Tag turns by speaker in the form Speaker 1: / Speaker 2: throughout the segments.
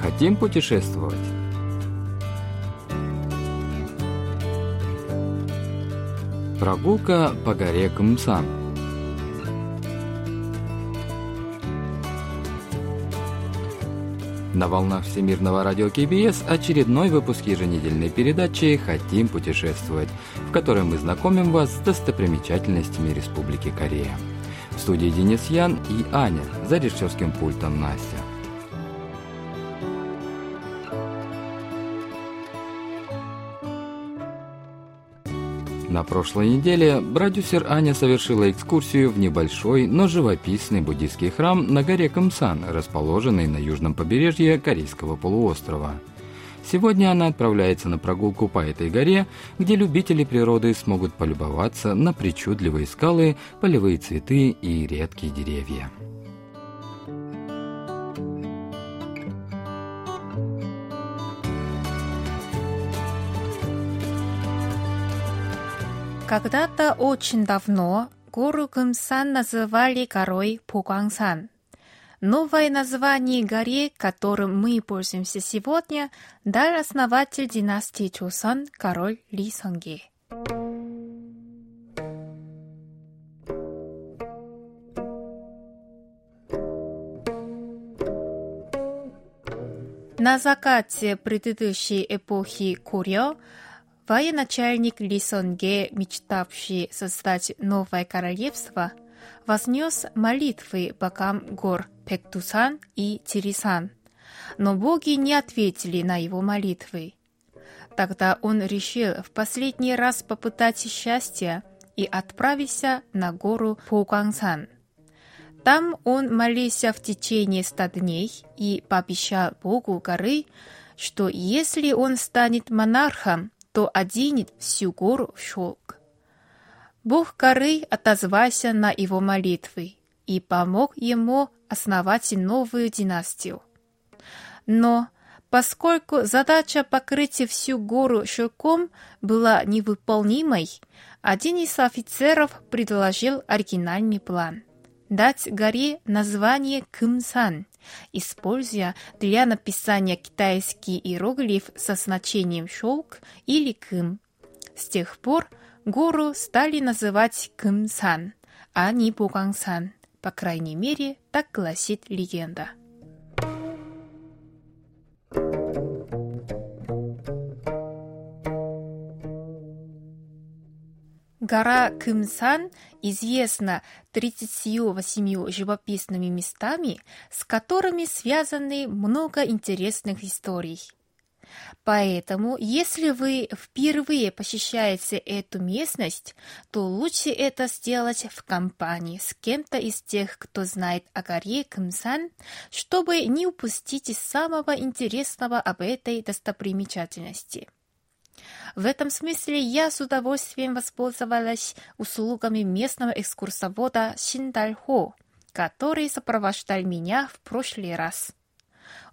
Speaker 1: Хотим путешествовать? Прогулка по горе Кумсан. На волнах Всемирного радио КБС очередной выпуск еженедельной передачи «Хотим путешествовать», в которой мы знакомим вас с достопримечательностями Республики Корея. В студии Денис Ян и Аня, за режиссерским пультом Настя. На прошлой неделе продюсер Аня совершила экскурсию в небольшой, но живописный буддийский храм на горе Камсан, расположенный на южном побережье Корейского полуострова. Сегодня она отправляется на прогулку по этой горе, где любители природы смогут полюбоваться на причудливые скалы, полевые цветы и редкие деревья.
Speaker 2: Когда-то очень давно гору Кымсан называли горой Пугангсан. Новое название горе, которым мы пользуемся сегодня, дал основатель династии Чосон, король Ли Сонге. На закате предыдущей эпохи Курё Военачальник Ли Сонге, мечтавший создать новое королевство, вознес молитвы богам гор Пектусан и Тирисан, но боги не ответили на его молитвы. Тогда он решил в последний раз попытать счастья и отправился на гору Пугангсан. Там он молился в течение ста дней и пообещал богу горы, что если он станет монархом, то оденет всю гору в шелк. Бог горы отозвался на его молитвы и помог ему основать новую династию. Но поскольку задача покрыть всю гору шелком была невыполнимой, один из офицеров предложил оригинальный план – дать горе название Кымсан, используя для написания китайский иероглиф со значением «шелк» или «кым». С тех пор гору стали называть Кымсан, а не Бугангсан. По крайней мере, так гласит легенда. Гора Кымсан известна 38 живописными местами, с которыми связаны много интересных историй. Поэтому, если вы впервые посещаете эту местность, то лучше это сделать в компании с кем-то из тех, кто знает о горе Кымсан, чтобы не упустить самого интересного об этой достопримечательности. В этом смысле я с удовольствием воспользовалась услугами местного экскурсовода Шиндальхо, который сопровождал меня в прошлый раз.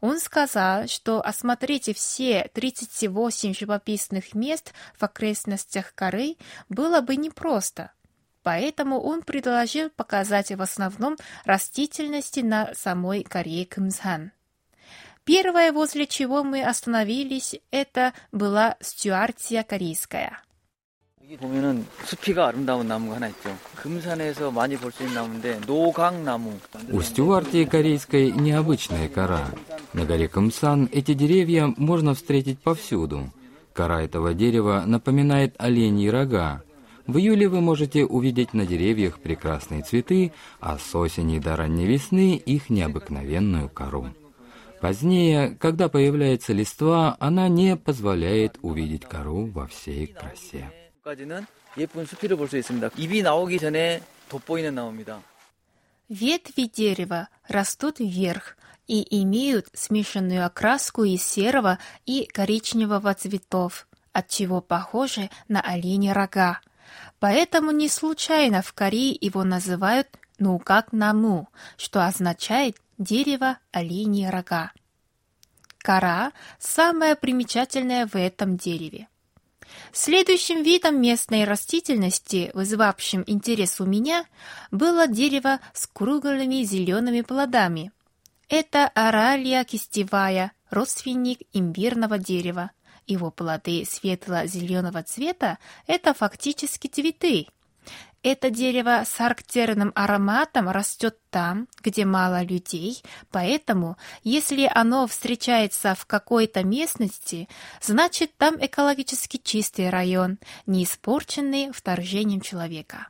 Speaker 2: Он сказал, что осмотреть все 38 живописных мест в окрестностях горы было бы непросто. Поэтому он предложил показать в основном растительности на самой горе Кымсан. Первое, возле чего мы остановились, это была стюартия корейская.
Speaker 3: 여기 보면은 수피가 아름다운 나무가 하나 있죠. 금산에서 많이 볼 수 있는 나무인데 노강나무.
Speaker 1: У стюартии корейской необычная кора. На горе Камсан эти деревья можно встретить повсюду. Кора этого дерева напоминает оленьи рога. В июле вы можете увидеть на деревьях прекрасные цветы, а с осени до ранней весны их необыкновенную кору. Позднее, когда появляется листва, она не позволяет увидеть кору во всей красе.
Speaker 2: Ветви дерева растут вверх и имеют смешанную окраску из серого и коричневого цветов, отчего похожи на оленьи рога. Поэтому не случайно в Корее его называют «нукак наму», что означает дерево оленьи рога. кора – самое примечательное в этом дереве. Следующим видом местной растительности, вызывавшим интерес у меня, было дерево с круглыми зелеными плодами. Это оралия кистевая, родственник имбирного дерева. Его плоды светло-зеленого цвета – это фактически цветы. Это дерево с характерным ароматом растет там, где мало людей, поэтому, если оно встречается в какой-то местности, значит там экологически чистый район, не испорченный вторжением человека.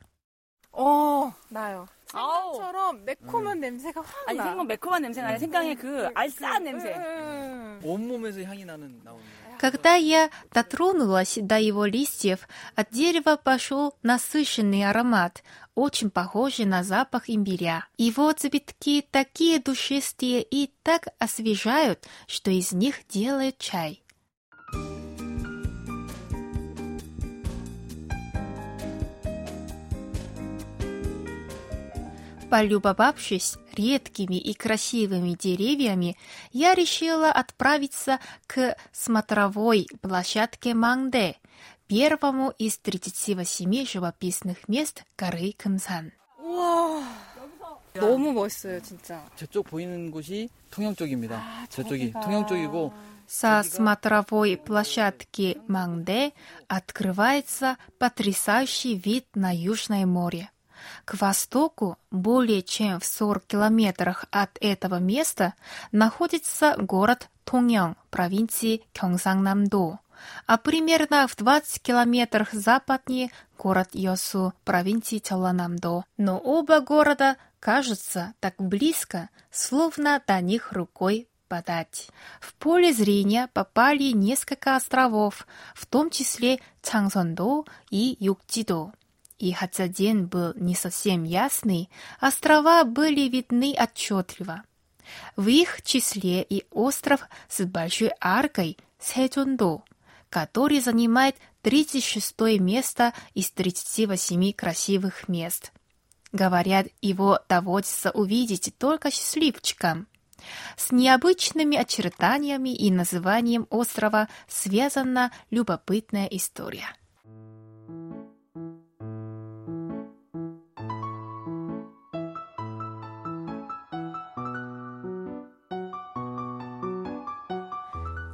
Speaker 4: 어, 나요. 생강처럼 매콤한 냄새가 확
Speaker 5: 아니
Speaker 4: 나.
Speaker 5: 생강 매콤한 냄새 나요. 생강의 그 알싸한 냄새.
Speaker 4: 음.
Speaker 3: 온몸에서 향이 나는 나옵니다.
Speaker 2: Когда я дотронулась до его листьев, от дерева пошел насыщенный аромат, очень похожий на запах имбиря. Его цветки такие душистые и так освежают, что из них делают чай. Полюбовавшись редкими и красивыми деревьями, я решила отправиться к смотровой площадке Мангде, первому из 38 живописных мест горы Кымсан.
Speaker 4: 우와. 너무 멋있어요, 진짜.
Speaker 3: 저쪽 보이는 곳이 통영 쪽입니다.
Speaker 4: 아,
Speaker 3: 저쪽이
Speaker 4: 저기가.
Speaker 3: 통영 쪽이고
Speaker 2: Со смотровой площадки Мангде открывается потрясающий вид на Южное море. К востоку, более чем в 40 километрах от этого места, находится город Тоньян провинции Кёнгсаннамдо, а примерно в 20 километрах западнее город Йосу провинции Чоланамдо. Но оба города кажутся так близко, словно до них рукой подать. В поле зрения попали несколько островов, в том числе Чангсондо и Юкчидо. И хотя день был не совсем ясный, острова были видны отчетливо. В их числе и остров с большой аркой Сэджондо, который занимает 36 место из 38 красивых мест. Говорят, его доводится увидеть только счастливчикам. С необычными очертаниями и названием острова связана любопытная история.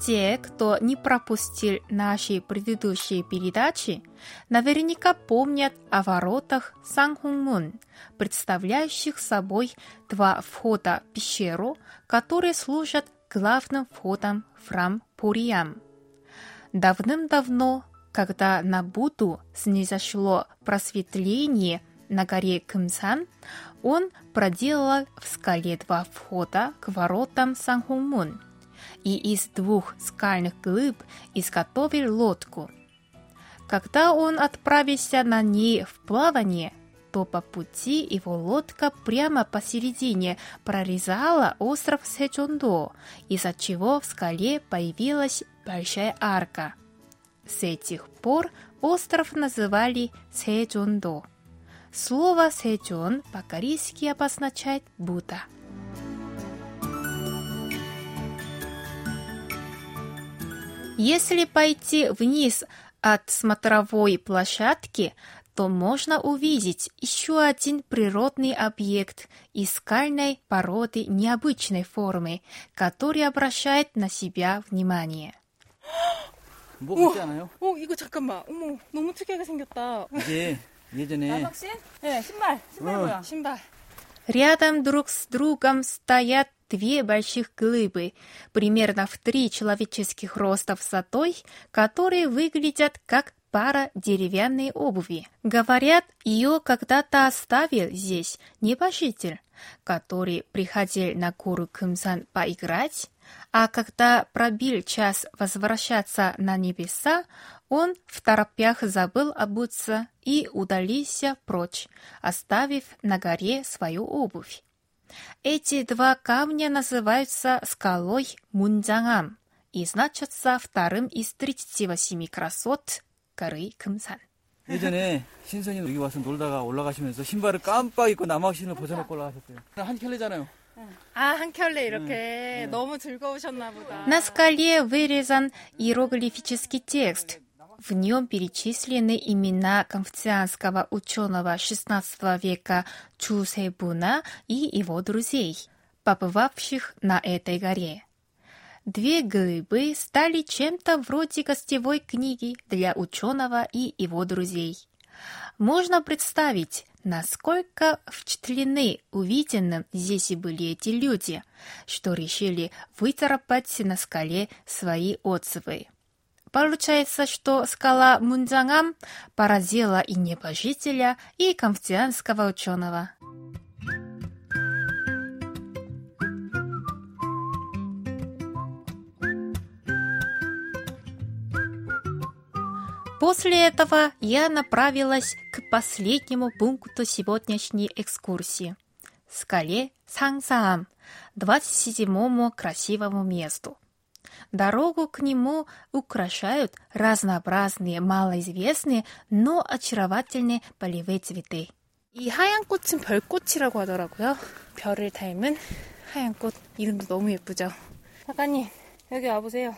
Speaker 2: Те, кто не пропустил наши предыдущие передачи, наверняка помнят о воротах Санхунмун, представляющих собой два входа в пещеру, которые служат главным входом в храм Пуриям. Давным-давно, когда на Будду снизошло просветление на горе Кымсан, он проделал в скале два входа к воротам Санхунмун – и из двух скальных глыб изготовил лодку. Когда он отправился на ней в плавание, то по пути его лодка прямо посередине прорезала остров Сэджондо, из-за чего в скале появилась большая арка. С этих пор остров называли Сэджондо. Слово «сэджон» по-корейски обозначает «Будда». Если пойти вниз от смотровой площадки, то можно увидеть еще один природный объект из скальной породы необычной формы, который обращает на себя внимание.
Speaker 3: 뭐
Speaker 4: 우와.
Speaker 3: 같지 않아요?
Speaker 4: 어, 이거 잠깐만. 어머, 너무 특이하게 생겼다.
Speaker 3: 이게 예전에
Speaker 5: 혹시? 네, 신발. 신발
Speaker 3: 어.
Speaker 5: 모양.
Speaker 4: 신발.
Speaker 2: Рядом друг с другом стоят две больших глыбы, примерно в три человеческих роста высотой, которые выглядят как пара деревянной обуви. Говорят, ее когда-то оставил здесь небожитель, который приходил на гору Кымсан поиграть, а когда пробил час возвращаться на небеса, он в торопях забыл обуться и удалился прочь, оставив на горе свою обувь. Эти два камня называются скалой Мунджангам и значатся вторым из 38 красот горы Кымсан.
Speaker 3: 예전에 신선이 여기 와서 놀다가 올라가시면서 신발을 깜빡 입고 남학신을 벗어놓고 올라가셨대요. 한 켤레잖아요.
Speaker 4: 아, 한 켤레 이렇게 너무 즐거우셨나 보다.
Speaker 2: На скале вырезан иероглифический текст. в нем перечислены имена конфуцианского ученого XVI века Чусейбуна и его друзей, побывавших на этой горе. Две глыбы стали чем-то вроде гостевой книги для ученого и его друзей. Можно представить, насколько впечатлены увиденным здесь и были эти люди, что решили выцарапать на скале свои отзывы. Получается, что скала Мунджангам поразила и небожителя, и конфуцианского ученого. После этого я направилась к последнему пункту сегодняшней экскурсии – скале Сангсаам, 27-му красивому месту. Дорогу к нему украшают разнообразные, малоизвестные, но очаровательные полевые цветы.
Speaker 4: 이 하얀 꽃은 별꽃이라고 하더라고요. 별을 닮은 하얀 꽃. 이름도 너무 예쁘죠. 작가님, 여기 와보세요.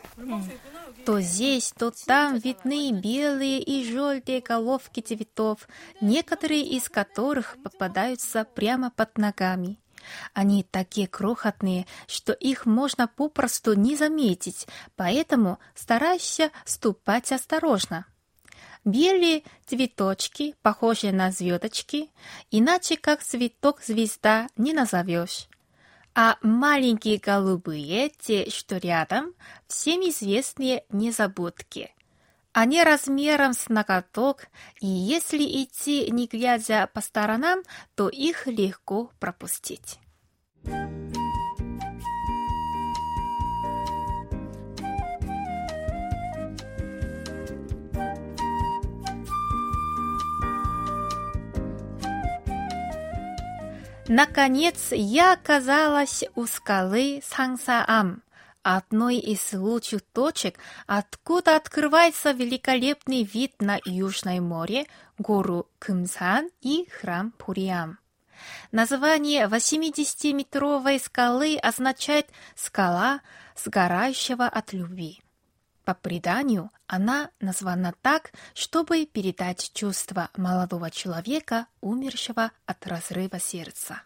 Speaker 2: То здесь, то там видны белые и желтые головки цветов, некоторые из которых попадаются прямо под ногами. Они такие крохотные, что их можно попросту не заметить, поэтому старайся ступать осторожно. Белые цветочки, похожие на звездочки, иначе как цветок звезда не назовешь. А маленькие голубые, те, что рядом, всем известные незабудки. Они размером с ноготок, и если идти не глядя по сторонам, то их легко пропустить. Наконец, я оказалась у скалы Сангсаам, одной из лучших точек, откуда открывается великолепный вид на Южное море, гору Кымсан и храм Пуриам. Название 80-метровой скалы означает «скала, сгорающего от любви». По преданию, она названа так, чтобы передать чувство молодого человека, умершего от разрыва сердца.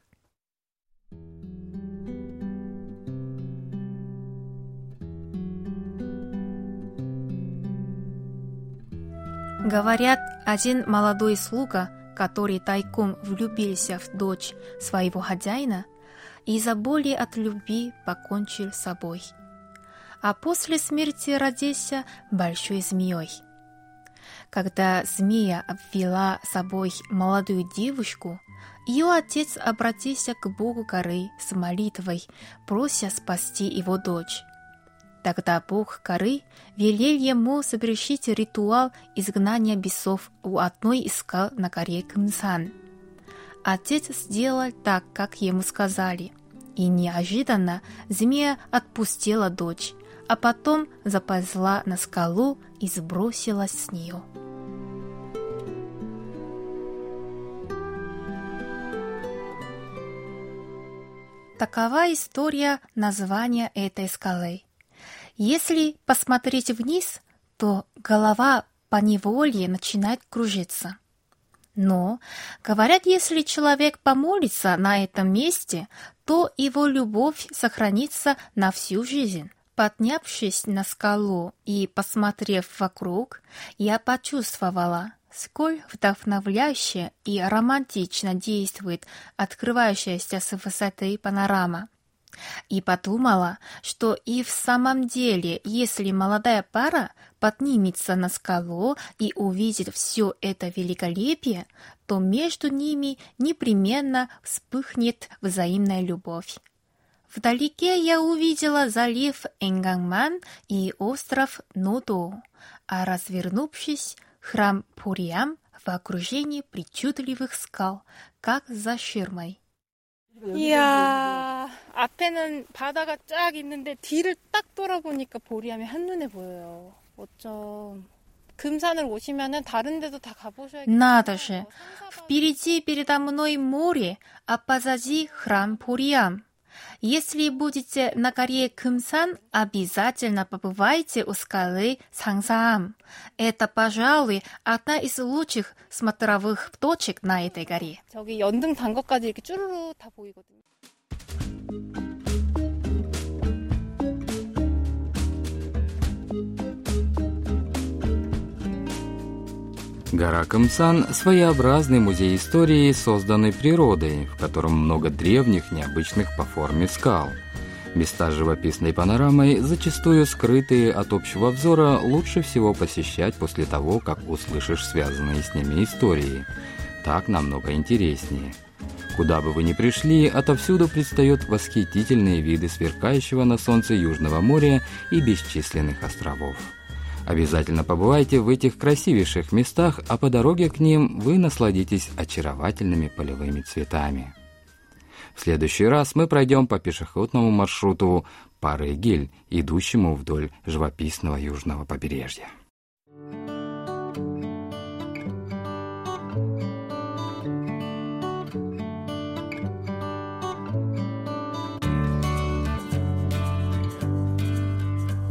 Speaker 2: Говорят, один молодой слуга, который тайком влюбился в дочь своего хозяина, из-за боли от любви покончил с собой – а после смерти родился большой змеей. Когда змея обвела собой молодую девушку, ее отец обратился к Богу горы с молитвой, прося спасти его дочь. Тогда Бог горы велел ему совершить ритуал изгнания бесов у одной из скал на горе Кымсан. Отец сделал так, как ему сказали, и неожиданно змея отпустила дочь, а потом заползла на скалу и сбросилась с нее. Такова история названия этой скалы. Если посмотреть вниз, то голова по неволе начинает кружиться. Но, говорят, если человек помолится на этом месте, то его любовь сохранится на всю жизнь. Поднявшись на скалу и посмотрев вокруг, я почувствовала, сколь вдохновляюще и романтично действует открывающаяся с высоты панорама. И подумала, что и в самом деле, если молодая пара поднимется на скалу и увидит все это великолепие, то между ними непременно вспыхнет взаимная любовь. Вдалеке я увидела залив Энгангман и остров Нодо, а развернувшись, храм Пуриам в окружении причудливых скал, как за ширмой.
Speaker 4: 이야, 앞에는 바다가 쫙 있는데 뒤를 딱 돌아보니까 보리암이 한눈에 보여요. 어쩜. 금산을 오시면은 다른 데도 다 가보셔야겠어요.
Speaker 2: Надо же! Впереди передо мной море, а позади храм Пуриам. Если будете на горе Кымсан, обязательно побывайте у скалы Сангсаам. Это, пожалуй, одна из лучших смотровых точек на этой горе.
Speaker 4: 저기 연등 단 것까지 이렇게 쭈루루 다 보이거든요.
Speaker 1: Гора Камсан – своеобразный музей истории, созданный природой, в котором много древних, необычных по форме скал. Места с живописной панорамой, зачастую скрытые от общего взора, лучше всего посещать после того, как услышишь связанные с ними истории. Так намного интереснее. Куда бы вы ни пришли, отовсюду предстают восхитительные виды сверкающего на солнце Южного моря и бесчисленных островов. Обязательно побывайте в этих красивейших местах, а по дороге к ним вы насладитесь очаровательными полевыми цветами. В следующий раз мы пройдем по пешеходному маршруту Парыгель, идущему вдоль живописного южного побережья.